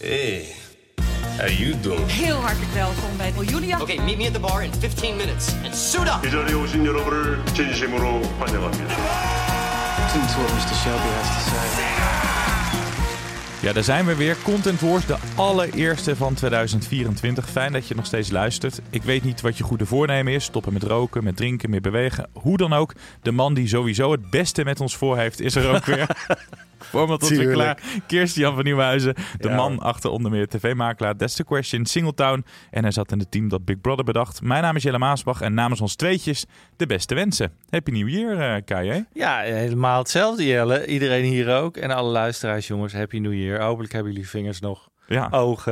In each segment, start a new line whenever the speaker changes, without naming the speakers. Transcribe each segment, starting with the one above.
Hey, how you doing?
Heel hartelijk welkom bij Julia.
Okay, meet me at the bar in 15 minutes and suit up.
이 자리에 오신 여러분을 진심으로 환영합니다.
Ja, daar zijn we weer. Content Wars, de allereerste van 2024. Fijn dat je nog steeds luistert. Ik weet niet wat je goede voornemen is. Stoppen met roken, met drinken, meer bewegen. Hoe dan ook. De man die sowieso het beste met ons voor heeft, is er ook weer. Voorbeeldontwikkelaar Kirstian van Nieuwhuizen. De
Ja,
man achter onder meer tv-makelaar That's the Question, Singletown. En hij zat in het team dat Big Brother bedacht. Mijn naam is Jelle Maasbach en namens ons tweetjes de beste wensen. Happy New Year, KJ.
Ja, helemaal hetzelfde Jelle. Iedereen hier ook. En alle luisteraars jongens, happy new year. Hopelijk hebben jullie vingers nog,
Ja,
ogen,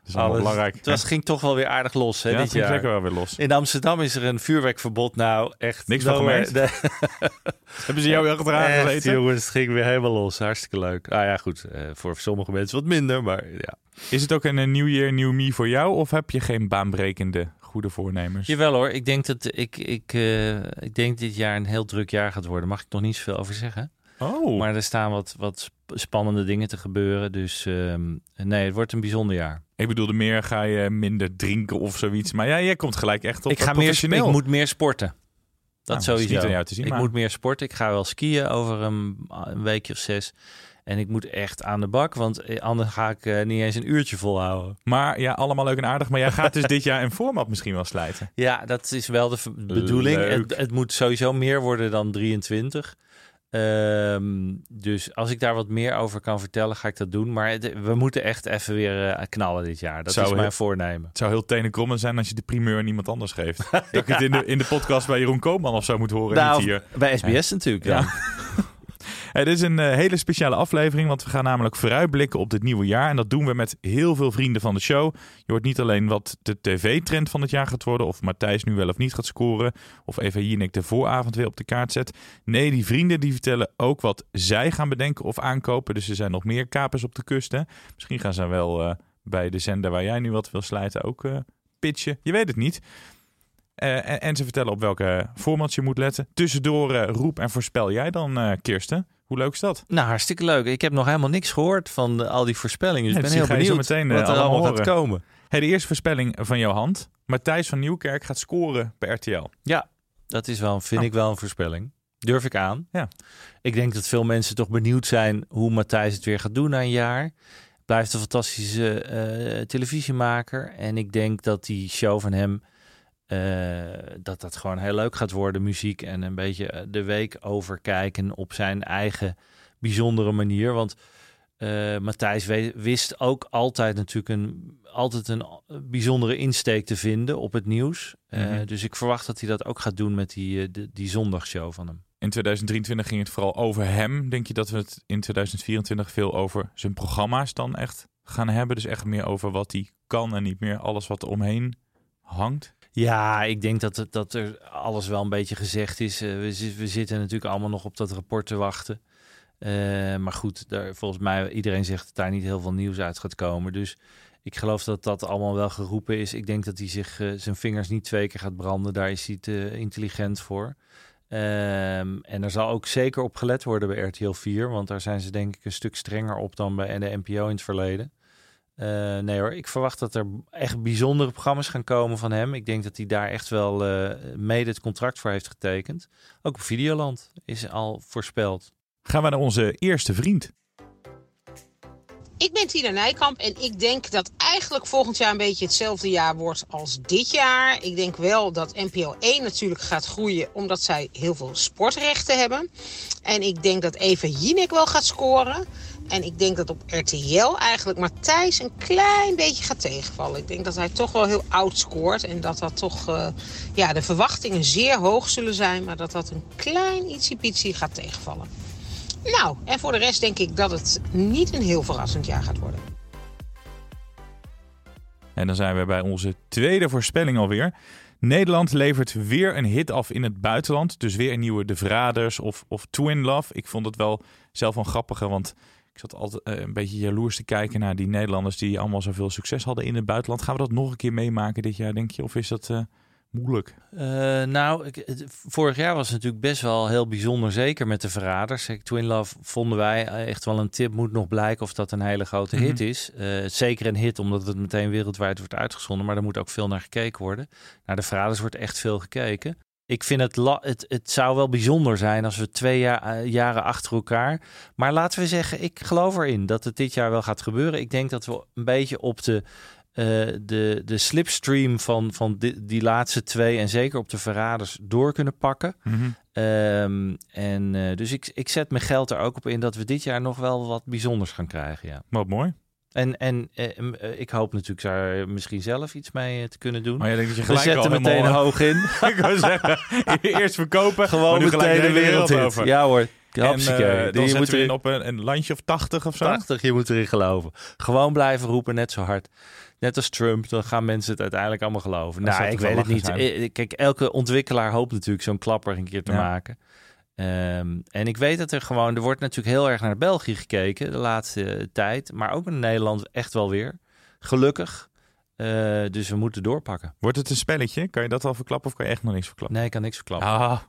dat is
alles.
belangrijk.
Het was, ging toch wel weer aardig los hè,
ja,
dit
het ging
jaar.
zeker wel weer los.
In Amsterdam is er een vuurwerkverbod. Nou, echt.
Niks van gemerkt?
De-
Hebben ze jou achteraan
Echt,
gezeten?
jongens, het ging weer helemaal los. Hartstikke leuk. Ah ja, goed. eh, voor sommige mensen wat minder, maar ja.
Is het ook een New Year, New Me voor jou? Of heb je geen baanbrekende goede voornemens?
Jawel hoor, ik denk dat ik, ik, eh, ik denk dit jaar een heel druk jaar gaat worden. Mag ik nog niet zoveel over zeggen.
Oh,
Maar er staan wat, wat sp- spannende dingen te gebeuren. Dus ehm, nee, het wordt een bijzonder jaar.
ik bedoelde meer ga je minder drinken of zoiets. Maar ja, jij komt gelijk echt op
ik
eh,
ga meer, sp-
professioneel.
ik moet meer sporten. Dat
Nou, dat is
sowieso.
niet te zien,
ik
maar-
moet meer sporten. Ik ga wel skiën over een, een weekje of zes. En ik moet echt aan de bak, want eh, anders ga ik eh, niet eens een uurtje volhouden.
Maar ja, allemaal leuk en aardig. Maar jij gaat dus dit jaar een format misschien wel slijten.
Ja, dat is wel de bedoeling. Het, het moet sowieso meer worden dan 23. Ehm, dus als ik daar wat meer over kan vertellen, ga ik dat doen. Maar het- we moeten echt even weer eh, knallen dit jaar. Dat
Zou
is mijn
heel-
voornemen.
Het zou heel tenenkrommend zijn als je de primeur aan iemand anders geeft. Dat ik het in de, in de podcast bij Jeroen Koopman of zo moet horen. en
Nou,
niet hier.
bij SBS natuurlijk.
Ja. Dit is een eh, hele speciale aflevering, want we gaan namelijk vooruitblikken op dit nieuwe jaar. En dat doen we met heel veel vrienden van de show. Je hoort niet alleen wat de tv-trend van het jaar gaat worden, of Matthijs nu wel of niet gaat scoren, of Eva Jinek de vooravond weer op de kaart zet. Nee, die vrienden die vertellen ook wat zij gaan bedenken of aankopen. Dus er zijn nog meer kapers op de kust. Hè? Misschien gaan ze wel eh, bij de zender waar jij nu wat wil slijten ook eh, pitchen. Je weet het niet. En, ze vertellen op welke formats je moet letten. Tussendoor roep en voorspel jij dan, Kirsten. Hoe leuk is dat?
Nou, hartstikke leuk. Ik heb nog helemaal niks gehoord van al die voorspellingen. Dus
Ja,
ik ben heel
zo
benieuwd
meteen, eh,
wat er
allemaal
allemaal gaat komen.
Hey, de eerste voorspelling van jouw hand. Matthijs van Nieuwkerk gaat scoren bij RTL.
Ja, dat is wel, vind
Oh.
ik wel een voorspelling. Durf ik aan.
Ja.
Ik denk dat veel mensen toch benieuwd zijn hoe Matthijs het weer gaat doen na een jaar. Blijft een fantastische eh, televisiemaker. En ik denk dat die show van hem, eh, dat dat gewoon heel leuk gaat worden. Muziek en een beetje eh, de week overkijken op zijn eigen bijzondere manier. Want eh, Matthijs wist ook altijd natuurlijk een, altijd een bijzondere insteek te vinden op het nieuws.
Mhm.
Dus ik verwacht dat hij dat ook gaat doen met die, die, die zondagshow van hem.
In 2023 ging het vooral over hem. Denk je dat we het in 2024 veel over zijn programma's dan echt gaan hebben? Dus echt meer over wat hij kan en niet meer alles wat er omheen hangt?
Ja, ik denk dat, dat er alles wel een beetje gezegd is. Eh, we zitten natuurlijk allemaal nog op dat rapport te wachten. Eh, maar goed, daar, volgens mij, iedereen zegt dat daar niet heel veel nieuws uit gaat komen. Dus ik geloof dat dat allemaal wel geroepen is. Ik denk dat hij zich eh, zijn vingers niet twee keer gaat branden. Daar is hij te intelligent voor. Ehm, en er zal ook zeker op gelet worden bij RTL 4. Want daar zijn ze denk ik een stuk strenger op dan bij de NPO in het verleden. Eh, nee hoor, ik verwacht dat er echt bijzondere programma's gaan komen van hem. Ik denk dat hij daar echt wel eh, mede het contract voor heeft getekend. Ook op Videoland is al voorspeld.
Gaan we naar onze eerste vriend.
Ik ben Tina Nijkamp en ik denk dat eigenlijk volgend jaar een beetje hetzelfde jaar wordt als dit jaar. Ik denk wel dat NPO 1 natuurlijk gaat groeien omdat zij heel veel sportrechten hebben. En ik denk dat Eva Jinek wel gaat scoren. En ik denk dat op RTL eigenlijk Matthijs een klein beetje gaat tegenvallen. Ik denk dat hij toch wel heel oud scoort. En dat dat toch, eh, ja, de verwachtingen zeer hoog zullen zijn. Maar dat dat een klein ietsiepietsie gaat tegenvallen. Nou, en voor de rest denk ik dat het niet een heel verrassend jaar gaat worden.
En dan zijn we bij onze tweede voorspelling alweer. Nederland levert weer een hit af in het buitenland. Dus weer een nieuwe De Vraders of, of Twin Love. Ik vond het wel zelf een grappige, want ik zat altijd eh, een beetje jaloers te kijken naar die Nederlanders die allemaal zoveel succes hadden in het buitenland. Gaan we dat nog een keer meemaken dit jaar, denk je? Of is dat... Uh moeilijk?
Uh, nou, ik, vorig jaar was het natuurlijk best wel heel bijzonder, zeker met de verraders. Twin Love vonden wij echt wel een tip. Moet nog blijken of dat een hele grote hit mhm. is. Uh, zeker een hit, omdat het meteen wereldwijd wordt uitgezonden. Maar er moet ook veel naar gekeken worden. Naar de verraders wordt echt veel gekeken. Ik vind het, het, het zou wel bijzonder zijn als we twee jaar, eh, jaren achter elkaar. Maar laten we zeggen, ik geloof erin dat het dit jaar wel gaat gebeuren. Ik denk dat we een beetje op de uh, de, de slipstream van, van die, die, laatste twee en zeker op de verraders door kunnen pakken.
Mhm.
Ehm, en uh, dus ik, ik zet mijn geld er ook op in dat we dit jaar nog wel wat bijzonders gaan krijgen. Ja.
Wat mooi.
En, en uh, ik hoop natuurlijk daar misschien zelf iets mee te kunnen doen.
Maar je denkt dat je gelijk
we zetten meteen helemaal... hoog in.
ik wil zeggen, eerst verkopen,
gewoon meteen de wereld, wereld over. Ja hoor.
En, uh, dan je moet erin op een, een, landje of 80 of zo.
80, je moet erin geloven. Gewoon blijven roepen, net zo hard net als Trump, dan gaan mensen het uiteindelijk allemaal geloven. Nou, ik weet het niet. Zijn. Kijk, elke ontwikkelaar hoopt natuurlijk zo'n klapper een keer te maken. Um, en ik weet dat er gewoon, er wordt natuurlijk heel erg naar België gekeken de laatste tijd, maar ook in Nederland echt wel weer. Gelukkig. Uh, dus we moeten doorpakken.
Wordt het een spelletje? Kan je dat al verklappen of kan je echt nog niks verklappen?
Nee, ik kan niks verklappen.
Ah.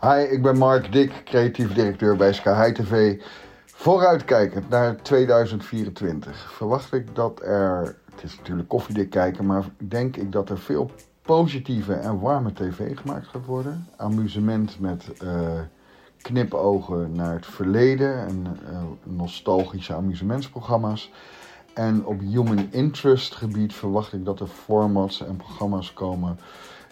Hi, ik ben Mark Dik, creatief directeur bij Sky High TV. Vooruitkijkend naar 2024 verwacht ik dat er, het is natuurlijk koffiedik kijken, maar denk ik dat er veel positieve en warme tv gemaakt gaat worden. Amusement met uh, knipogen naar het verleden en uh, nostalgische amusementsprogramma's. En op human interest gebied verwacht ik dat er formats en programma's komen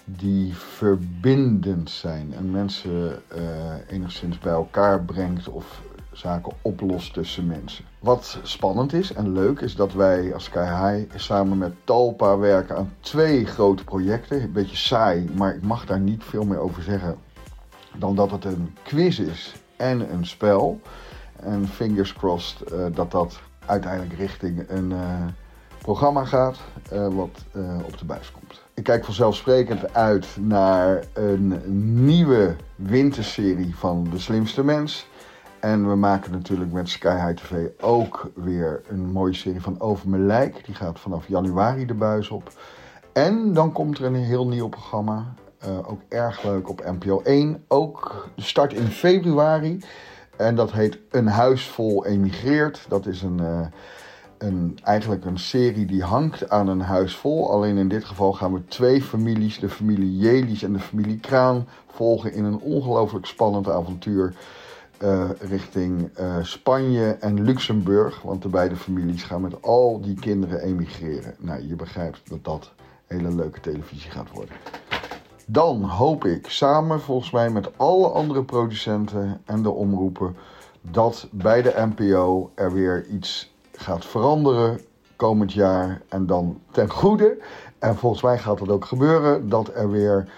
die verbindend zijn en mensen uh, enigszins bij elkaar brengt of zaken oplost tussen mensen. Wat spannend is en leuk is dat wij als Sky High samen met Talpa werken aan twee grote projecten. Een beetje saai, maar ik mag daar niet veel meer over zeggen dan dat het een quiz is en een spel. En fingers crossed uh, dat dat uiteindelijk richting een uh, programma gaat uh, wat op de buis komt. Ik kijk vanzelfsprekend uit naar een nieuwe winterserie van De Slimste Mens. En we maken natuurlijk met Sky High TV ook weer een mooie serie van Over mijn lijk. Die gaat vanaf januari de buis op. En dan komt er een heel nieuw programma. Uh, ook erg leuk op NPO 1. Ook start in februari. En dat heet Een Huis Vol Emigreert. Dat is een, uh, een, eigenlijk een serie die hangt aan een huis vol. Alleen in dit geval gaan we twee families, de familie Jelis en de familie Kraan, volgen in een ongelooflijk spannend avontuur uh, richting uh, Spanje en Luxemburg. Want de beide families gaan met al die kinderen emigreren. Nou, je begrijpt dat dat hele leuke televisie gaat worden. Dan hoop ik samen, volgens mij met alle andere producenten en de omroepen, dat bij de NPO er weer iets gaat veranderen komend jaar. En dan ten goede. En volgens mij gaat dat ook gebeuren, dat er weer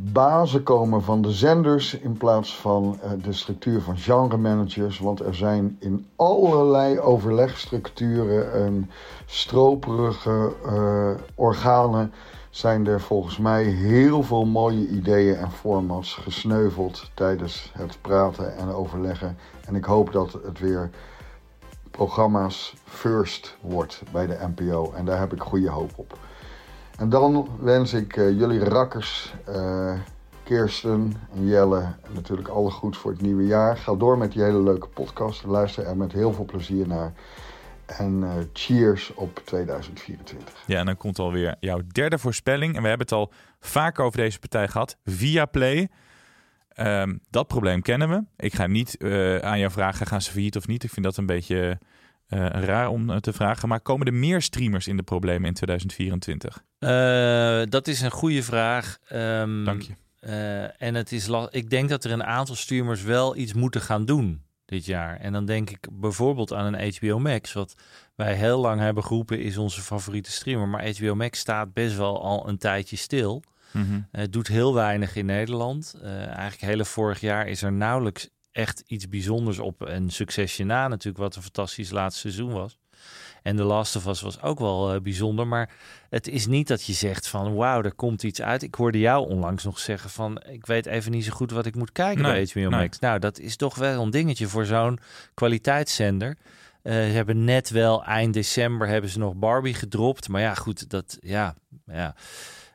bazen komen van de zenders in plaats van uh, de structuur van genre managers. Want er zijn in allerlei overlegstructuren en stroperige uh, organen zijn er volgens mij heel veel mooie ideeën en formats gesneuveld tijdens het praten en overleggen. En ik hoop dat het weer programma's first wordt bij de NPO. En daar heb ik goede hoop op. En dan wens ik uh, jullie rakkers, uh, Kirsten en Jelle, natuurlijk alle goed voor het nieuwe jaar. Ga door met die hele leuke podcast. Luister er met heel veel plezier naar. En uh, cheers op 2024.
Ja, en dan komt alweer jouw derde voorspelling. En we hebben het al vaak over deze partij gehad. Via Play. Um, dat probleem kennen we. Ik ga niet aan jou vragen, gaan ze failliet of niet? Ik vind dat een beetje uh, raar om te vragen. Maar komen er meer streamers in de problemen in 2024?
Uh, dat is een goede vraag. Um,
Dank je.
Uh, en het is ik denk dat er een aantal streamers wel iets moeten gaan doen dit jaar. En dan denk ik bijvoorbeeld aan een HBO Max, wat wij heel lang hebben geroepen is onze favoriete streamer. Maar HBO Max staat best wel al een tijdje stil.
Mm -hmm.
Het doet heel weinig in Nederland. Eigenlijk hele vorig jaar is er nauwelijks echt iets bijzonders op. En Succession na natuurlijk, wat een fantastisch laatste seizoen was. En The Last of Us was ook wel eh, bijzonder. Maar het is niet dat je zegt van wauw, er komt iets uit. Ik hoorde jou onlangs nog zeggen van ik weet even niet zo goed wat ik moet kijken
Nee,
bij HBO
nee.
Max. Nou, dat is toch wel een dingetje voor zo'n kwaliteitszender. Eh, ze hebben net wel eind december hebben ze nog Barbie gedropt. Maar ja, goed, dat ja, ja.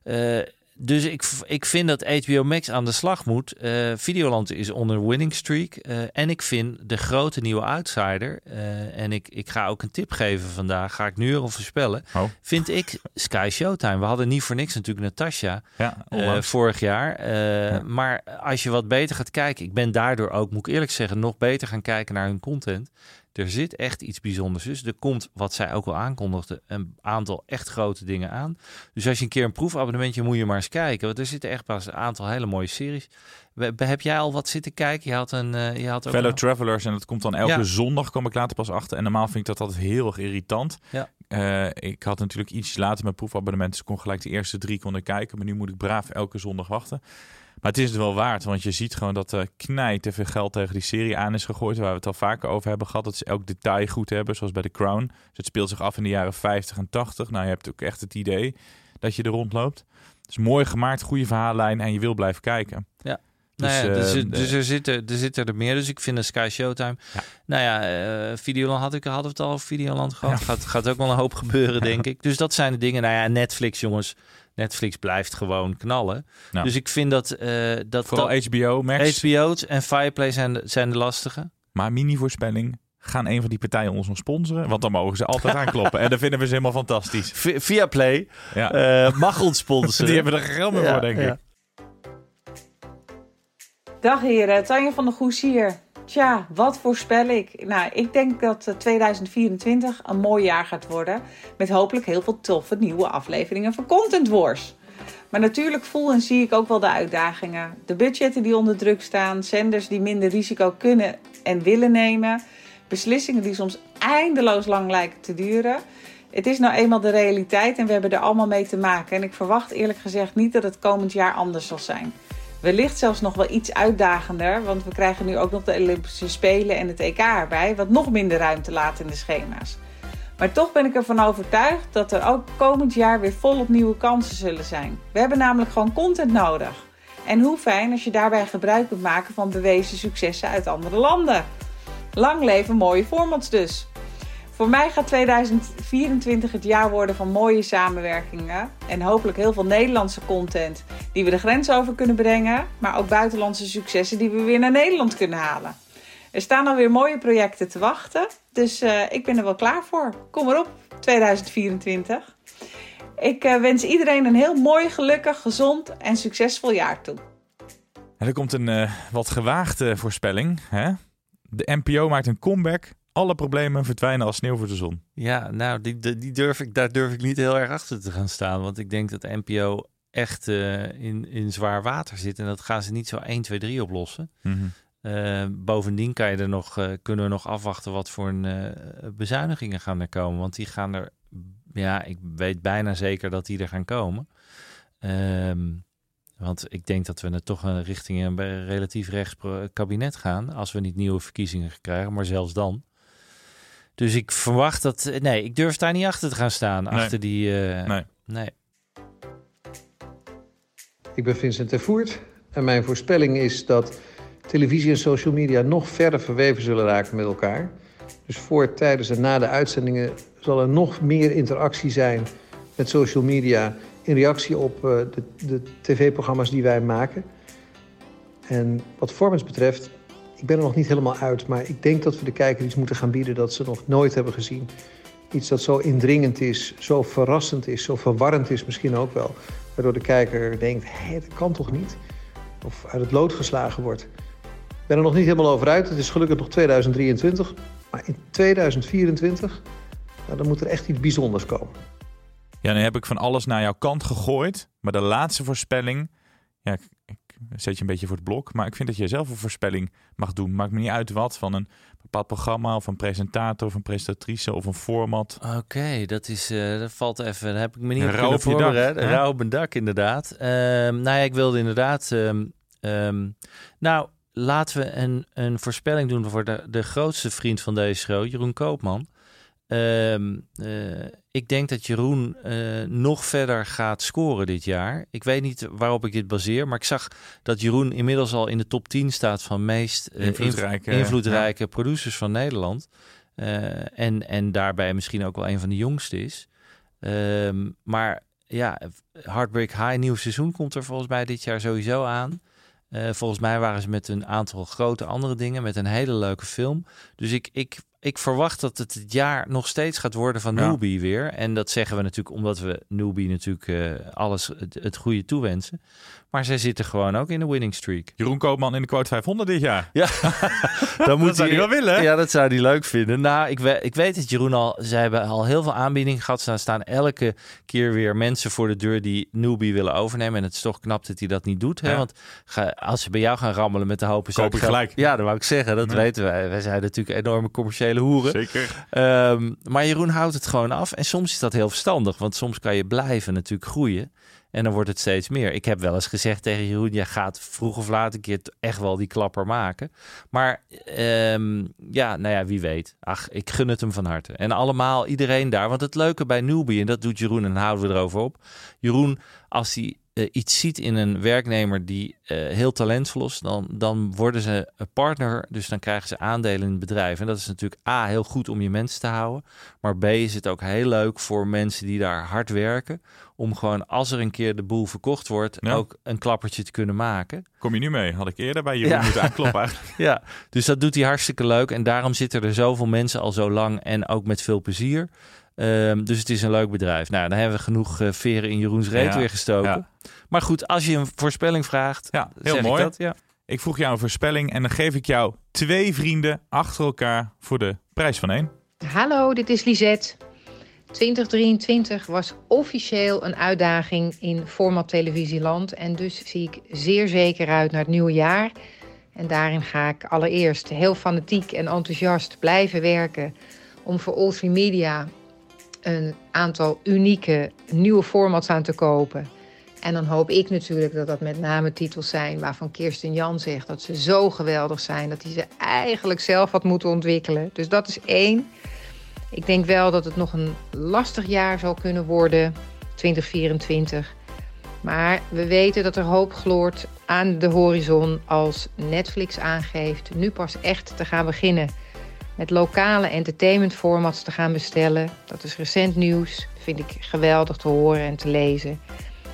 Eh, dus ik, ik vind dat HBO Max aan de slag moet. Eh, Videoland is onder winning streak. Eh, en ik vind de grote nieuwe outsider. eh, en ik, ik ga ook een tip geven vandaag. Ga ik nu al voorspellen.
Oh.
Vind ik Sky Showtime. We hadden niet voor niks natuurlijk Natasha.
Ja,
vorig jaar.
Ja.
Maar als je wat beter gaat kijken. Ik ben daardoor ook, moet ik eerlijk zeggen, nog beter gaan kijken naar hun content. Er zit echt iets bijzonders. Dus er komt, wat zij ook al aankondigde, een aantal echt grote dingen aan. Dus als je een keer een proefabonnementje moet je maar eens kijken. Want er zitten echt pas een aantal hele mooie series. We- Heb jij al wat zitten kijken? Je had een. eh, je had ook
Fellow Travelers en dat komt dan elke
Ja.
zondag, kom ik later pas achter. En normaal vind ik dat altijd heel erg irritant.
Ja.
Eh, ik had natuurlijk iets later mijn proefabonnement, dus ik kon gelijk de eerste drie konden kijken. Maar nu moet ik braaf elke zondag wachten. Maar het is het wel waard, want je ziet gewoon dat er knijt te veel geld tegen die serie aan is gegooid. Waar we het al vaker over hebben gehad. Dat ze elk detail goed hebben, zoals bij The Crown. Dus het speelt zich af in de jaren 50 en 80. Nou, je hebt ook echt het idee dat je er rondloopt. Het is mooi gemaakt, goede verhaallijn en je wil blijven kijken.
Ja.
Dus,
nou ja,
eh,
dus,
de-
dus er, zitten, er zitten er meer. Dus ik vind een Sky Showtime.
Ja.
Nou ja, eh Videoland had ik hadden we het al over Videoland gehad. Gaat, gaat ook wel een hoop gebeuren, denk ik. Dus dat zijn de dingen. Nou ja, Netflix, jongens. Netflix blijft gewoon knallen.
Nou.
Dus ik vind dat... eh dat,
Vooral
dat
HBO, Max.
HBO's en Fireplay zijn de, zijn de lastige.
Maar mini-voorspelling. Gaan een van die partijen ons nog sponsoren? Want dan mogen ze altijd aankloppen. En dan vinden we ze helemaal fantastisch.
Vi- Viaplay
Ja.
eh, mag ons sponsoren.
die hebben er geld
Ja,
voor, denk
ja.
ik.
Dag heren, Tanja van der Goes hier. Tja, wat voorspel ik? Nou, ik denk dat eh, 2024 een mooi jaar gaat worden. Met hopelijk heel veel toffe nieuwe afleveringen van Content Wars. Maar natuurlijk voel en zie ik ook wel de uitdagingen. De budgetten die onder druk staan, zenders die minder risico kunnen en willen nemen. Beslissingen die soms eindeloos lang lijken te duren. Het is nou eenmaal de realiteit en we hebben er allemaal mee te maken. En ik verwacht eerlijk gezegd niet dat het komend jaar anders zal zijn. Wellicht zelfs nog wel iets uitdagender, want we krijgen nu ook nog de Olympische Spelen en het EK erbij, wat nog minder ruimte laat in de schema's. Maar toch ben ik ervan overtuigd dat er ook komend jaar weer volop nieuwe kansen zullen zijn. We hebben namelijk gewoon content nodig. En hoe fijn als je daarbij gebruik kunt maken van bewezen successen uit andere landen. Lang leven mooie formats dus. Voor mij gaat 2024 het jaar worden van mooie samenwerkingen. En hopelijk heel veel Nederlandse content die we de grens over kunnen brengen. Maar ook buitenlandse successen die we weer naar Nederland kunnen halen. Er staan alweer mooie projecten te wachten. Dus eh, ik ben er wel klaar voor. Kom maar op, 2024. Ik eh, wens iedereen een heel mooi, gelukkig, gezond en succesvol jaar toe.
En er komt een eh, wat gewaagde voorspelling. Hè? De NPO maakt een comeback. Alle problemen verdwijnen als sneeuw voor de zon.
Ja, nou, die, die die durf ik, daar durf ik niet heel erg achter te gaan staan. Want ik denk dat de NPO echt eh, in, in zwaar water zit. En dat gaan ze niet zo 1, 2, 3 oplossen. Eh, bovendien kan je er nog, eh, kunnen we nog afwachten wat voor een, bezuinigingen gaan er komen. Want die gaan er, ja, ik weet bijna zeker dat die er gaan komen. Ehm, want ik denk dat we er toch een richting een relatief rechts kabinet gaan. Als we niet nieuwe verkiezingen krijgen, maar zelfs dan. Dus ik verwacht dat. Nee, ik durf daar niet achter te gaan staan.
Nee.
Achter die.
Nee.
nee.
Ik ben Vincent ter Voert en mijn voorspelling is dat televisie en social media nog verder verweven zullen raken met elkaar. Dus voor, tijdens en na de uitzendingen zal er nog meer interactie zijn met social media in reactie op eh, de, de tv-programma's die wij maken. En wat formats betreft, ik ben er nog niet helemaal uit, maar ik denk dat we de kijker iets moeten gaan bieden dat ze nog nooit hebben gezien. Iets dat zo indringend is, zo verrassend is, zo verwarrend is misschien ook wel. Waardoor de kijker denkt, hé, dat kan toch niet? Of uit het lood geslagen wordt. Ik ben er nog niet helemaal over uit. Het is gelukkig nog 2023. Maar in 2024, nou, dan moet er echt iets bijzonders komen.
Ja, dan heb ik van alles naar jouw kant gegooid. Maar de laatste voorspelling. Ja, zet je een beetje voor het blok. Maar ik vind dat je zelf een voorspelling mag doen. Maakt me niet uit wat. Van een bepaald programma of een presentator of een presentatrice of een format.
Oké, dat is. eh, dat valt even. Daar heb ik me niet
Rauw
kunnen
op dak,
voorbereiden.
hè?
Rauw op mijn dak, inderdaad. Ehm, nou ja, ik wilde inderdaad. ehm, ehm, nou, laten we een, een voorspelling doen voor de, de grootste vriend van deze show, Jeroen Koopman. Ehm, eh, ik denk dat Jeroen eh, nog verder gaat scoren dit jaar. Ik weet niet waarop ik dit baseer, maar ik zag dat Jeroen inmiddels al in de top 10 staat van meest eh,
Invloedrijke,
inv- invloedrijke producers van Nederland. En, en daarbij misschien ook wel een van de jongste is. Ehm, maar ja, Heartbreak High nieuw seizoen komt er volgens mij dit jaar sowieso aan. Volgens mij waren ze met een aantal grote andere dingen, met een hele leuke film. Dus ik, ik, ik verwacht dat het het jaar nog steeds gaat worden van
Ja.
Newbie weer. En dat zeggen we natuurlijk omdat we Newbie natuurlijk eh, alles het, het goede toewensen. Maar zij zitten gewoon ook in de winning streak.
Jeroen Koopman in de quote 500 dit jaar.
Ja, dan moet
zou hij wel willen.
Ja, dat zou hij leuk vinden. Nou, ik, we, ik weet dat Jeroen al... Ze hebben al heel veel aanbiedingen gehad. Er staan elke keer weer mensen voor de deur die Newbie willen overnemen. En het is toch knap dat hij dat niet doet. Hè?
Ja.
Want ga, als ze bij jou gaan rammelen met de hopen... zou
Koop ik gelijk.
Ja, dat wou ik zeggen. Dat
Ja.
weten wij. Wij zijn natuurlijk enorme commerciële hoeren.
Zeker.
Ehm, maar Jeroen houdt het gewoon af. En soms is dat heel verstandig. Want soms kan je blijven natuurlijk groeien. En dan wordt het steeds meer. Ik heb wel eens gezegd tegen Jeroen... jij gaat vroeg of laat een keer echt wel die klapper maken. Maar ehm, ja, nou ja, wie weet. Ach, ik gun het hem van harte. En allemaal, iedereen daar. Want het leuke bij Newbie, en dat doet Jeroen en houden we erover op. Jeroen, als hij eh, iets ziet in een werknemer die eh, heel talentvol is, dan, dan worden ze een partner. Dus dan krijgen ze aandelen in het bedrijf. En dat is natuurlijk A, heel goed om je mensen te houden. Maar B, is het ook heel leuk voor mensen die daar hard werken. Om gewoon, als er een keer de boel verkocht wordt,
Ja.
ook een klappertje te kunnen maken.
Kom je nu mee? Had ik eerder bij
Ja.
moeten aankloppen eigenlijk.
Ja, dus dat doet hij hartstikke leuk. En daarom zitten er zoveel mensen al zo lang en ook met veel plezier. Ehm, dus het is een leuk bedrijf. Nou, dan hebben we genoeg eh, veren in Jeroens reet
Ja,
weer gestoken.
ja.
Maar goed, als je een voorspelling vraagt,
Ja, heel
zeg
mooi.
ik dat. Ja.
Ik vroeg jou een voorspelling en dan geef ik jou twee vrienden achter elkaar voor de prijs van één.
Hallo, dit is Lisette. 2023 was officieel een uitdaging in format televisieland. En dus zie ik zeer zeker uit naar het nieuwe jaar. En daarin ga ik allereerst heel fanatiek en enthousiast blijven werken om voor All 3 Media een aantal unieke nieuwe formats aan te kopen. En dan hoop ik natuurlijk dat dat met name titels zijn waarvan Kirsten Jan zegt dat ze zo geweldig zijn dat hij ze eigenlijk zelf had moeten ontwikkelen. Dus dat is één. Ik denk wel dat het nog een lastig jaar zal kunnen worden, 2024. Maar we weten dat er hoop gloort aan de horizon als Netflix aangeeft nu pas echt te gaan beginnen met lokale entertainmentformats te gaan bestellen. Dat is recent nieuws, vind ik geweldig te horen en te lezen.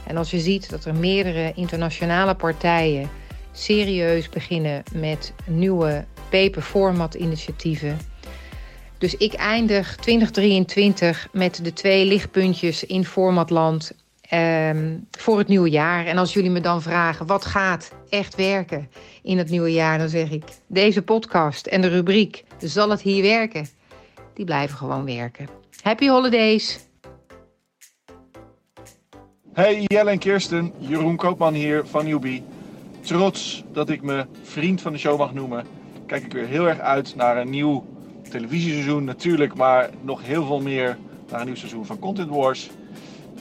En als je ziet dat er meerdere internationale partijen serieus beginnen met nieuwe paper-format initiatieven. Dus ik eindig 2023 met de twee lichtpuntjes in formatland ehm, voor het nieuwe jaar. En als jullie me dan vragen wat gaat echt werken in het nieuwe jaar, dan zeg ik deze podcast en de rubriek zal het hier werken. Die blijven gewoon werken. Happy holidays!
Hey Jelle en Kirsten, Jeroen Koopman hier van Newbie. Trots dat ik me vriend van de show mag noemen, kijk ik weer heel erg uit naar een nieuw televisieseizoen natuurlijk, maar nog heel veel meer naar een nieuw seizoen van Content Wars.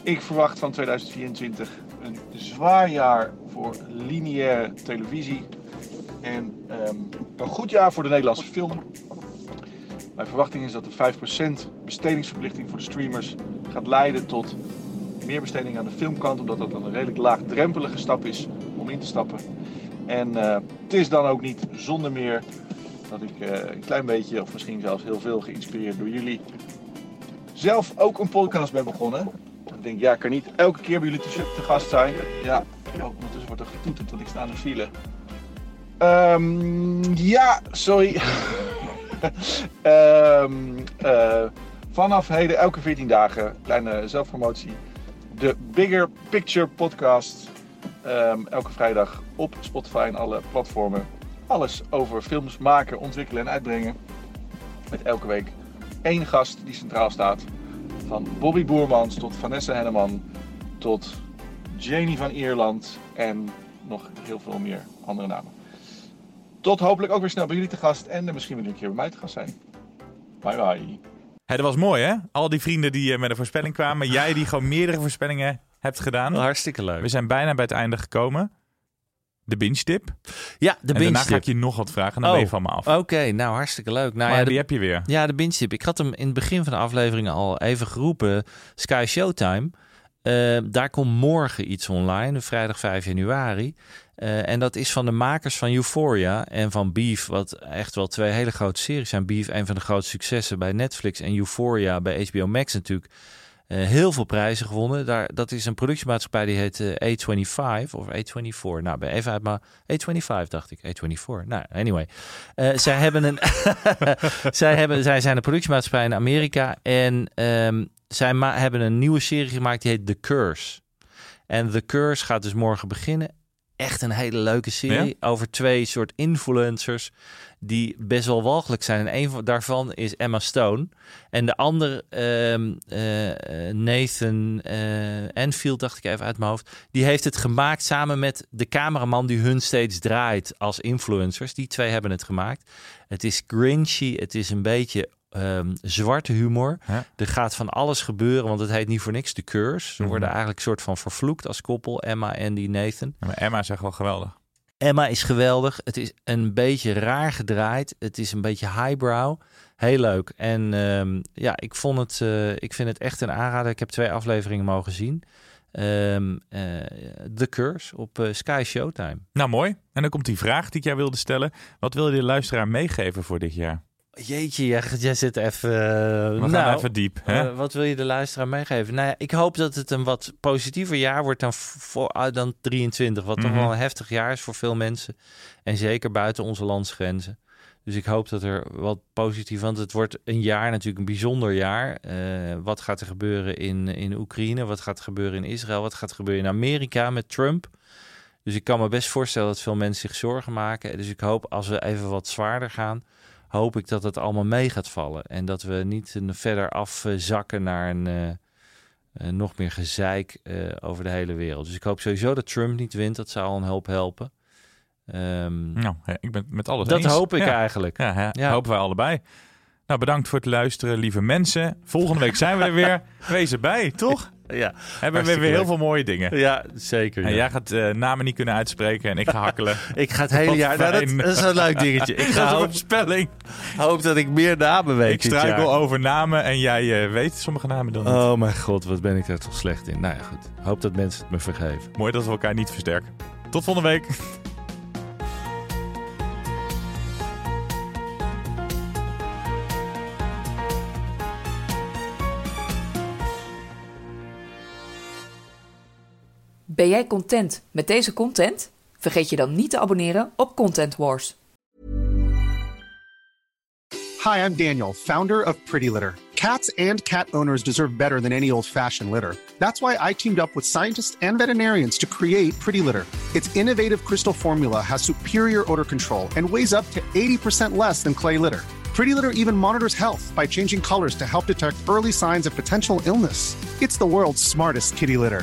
Ik verwacht van 2024 een zwaar jaar voor lineaire televisie en ehm, een goed jaar voor de Nederlandse film. Mijn verwachting is dat de 5% bestedingsverplichting voor de streamers gaat leiden tot meer besteding aan de filmkant, omdat dat dan een redelijk laagdrempelige stap is om in te stappen. En eh, het is dan ook niet zonder meer dat ik eh, een klein beetje, of misschien zelfs heel veel geïnspireerd door jullie, zelf ook een podcast ben begonnen. Ik denk, ja, ik kan niet elke keer bij jullie te, te gast zijn. Ja, ondertussen wordt er getoeterd, want ik sta in de file. Ehm, ja, sorry. Ehm, eh, vanaf heden, elke 14 dagen, kleine zelfpromotie. De Bigger Picture Podcast. Ehm, elke vrijdag op Spotify en alle platformen. Alles over films maken, ontwikkelen en uitbrengen. Met elke week één gast die centraal staat. Van Bobby Boermans tot Vanessa Henneman tot Janie van Ierland en nog heel veel meer andere namen. Tot hopelijk ook weer snel bij jullie te gast en misschien weer een keer bij mij te gast zijn. Bye bye.
Hé, dat was mooi hè? Al die vrienden die eh, met een voorspelling kwamen. Jij die gewoon meerdere voorspellingen hebt gedaan.
Hartstikke leuk.
We zijn bijna bij het einde gekomen. De binge tip.
Ja, de
en
binge
daarna ga
tip.
ik je nog wat vragen en dan
Oh,
ben je van me af.
Oké, nou hartstikke leuk. Nou,
maar
ja,
die heb je weer.
ja, de binge tip. Ik had hem in het begin van de aflevering al even geroepen. Sky Showtime. Eh, daar komt morgen iets online, vrijdag 5 januari. Eh, en dat is van de makers van Euphoria en van Beef, wat echt wel twee hele grote series zijn. Beef, een van de grootste successen bij Netflix en Euphoria bij HBO Max natuurlijk. Eh, heel veel prijzen gewonnen. Daar, dat is een productiemaatschappij die heet eh, A25 of A24. Nou, ben even uit mijn A25 dacht ik. A24. Nou, anyway. Eh, zij hebben een. zij, hebben, zij zijn een productiemaatschappij in Amerika en ehm, zij hebben een nieuwe serie gemaakt die heet The Curse. En The Curse gaat dus morgen beginnen. Echt een hele leuke serie over twee soort influencers die best wel walgelijk zijn. En een van daarvan is Emma Stone. En de andere, ehm, eh, Nathan eh Enfield, dacht ik even uit mijn hoofd. Die heeft het gemaakt samen met de cameraman die hun steeds draait als influencers. Die twee hebben het gemaakt. Het is grinchy, het is een beetje ehm, zwarte humor. Er gaat van alles gebeuren, want het heet niet voor niks de curse. Ze
Mhm.
worden eigenlijk soort van vervloekt als koppel, Emma en die Nathan.
Ja, maar Emma is echt wel geweldig.
Emma is geweldig. Het is een beetje raar gedraaid. Het is een beetje highbrow. Heel leuk. En ehm, ja, ik, vond het, eh, ik vind het echt een aanrader. Ik heb twee afleveringen mogen zien. Ehm eh, The Curse op eh, Sky Showtime.
Nou, mooi. En dan komt die vraag die ik jou wilde stellen. Wat wil je de luisteraar meegeven voor dit jaar?
Jeetje, jij, jij zit even...
We
nou,
even diep. Hè?
eh, wat wil je de luisteraar meegeven? Nou ja, ik hoop dat het een wat positiever jaar wordt dan, voor, ah, dan 23. Wat toch
Mhm.
wel een heftig jaar is voor veel mensen. En zeker buiten onze landsgrenzen. Dus ik hoop dat er wat positief... Want het wordt een jaar natuurlijk een bijzonder jaar. Eh, wat gaat er gebeuren in, in Oekraïne? Wat gaat er gebeuren in Israël? Wat gaat er gebeuren in Amerika met Trump? Dus ik kan me best voorstellen dat veel mensen zich zorgen maken. Dus ik hoop als we even wat zwaarder gaan hoop ik dat het allemaal mee gaat vallen. En dat we niet een verder afzakken naar een eh, eh, nog meer gezeik eh, over de hele wereld. Dus ik hoop sowieso dat Trump niet wint. Dat zou al een hoop helpen. Ehm,
Nou, ik ben met alles
dat
eens.
hoop ik
Ja.
eigenlijk.
Ja, hè,
Ja.
hopen wij allebei. Nou, bedankt voor het luisteren, lieve mensen. Volgende week zijn we er weer. Wees erbij, toch?
Ja,
Hebben we weer heel veel mooie dingen.
Ja, zeker.
En jij gaat eh, namen niet kunnen uitspreken en ik ga hakkelen.
Ik ga het hele jaar... Nou, dat, dat is een leuk dingetje. Ik ga
is een
hoop, dat ik meer namen weet
Ik struikel over namen en jij eh, weet sommige namen dan niet.
Oh mijn god, wat ben ik daar toch slecht in. Nou ja, goed. Hoop dat mensen het me vergeven.
Mooi dat we elkaar niet versterken. Tot volgende week.
Ben jij content met deze content? Vergeet je dan niet te abonneren op Content Wars.
Hi, I'm Daniel, founder of Pretty Litter. Cats and cat owners deserve better than any old fashioned litter. That's why I teamed up with scientists and veterinarians to create Pretty Litter. Its innovative crystal formula has superior odor control and weighs up to 80% less than clay litter. Pretty Litter even monitors health by changing colors to help detect early signs of potential illness. It's the world's smartest kitty litter.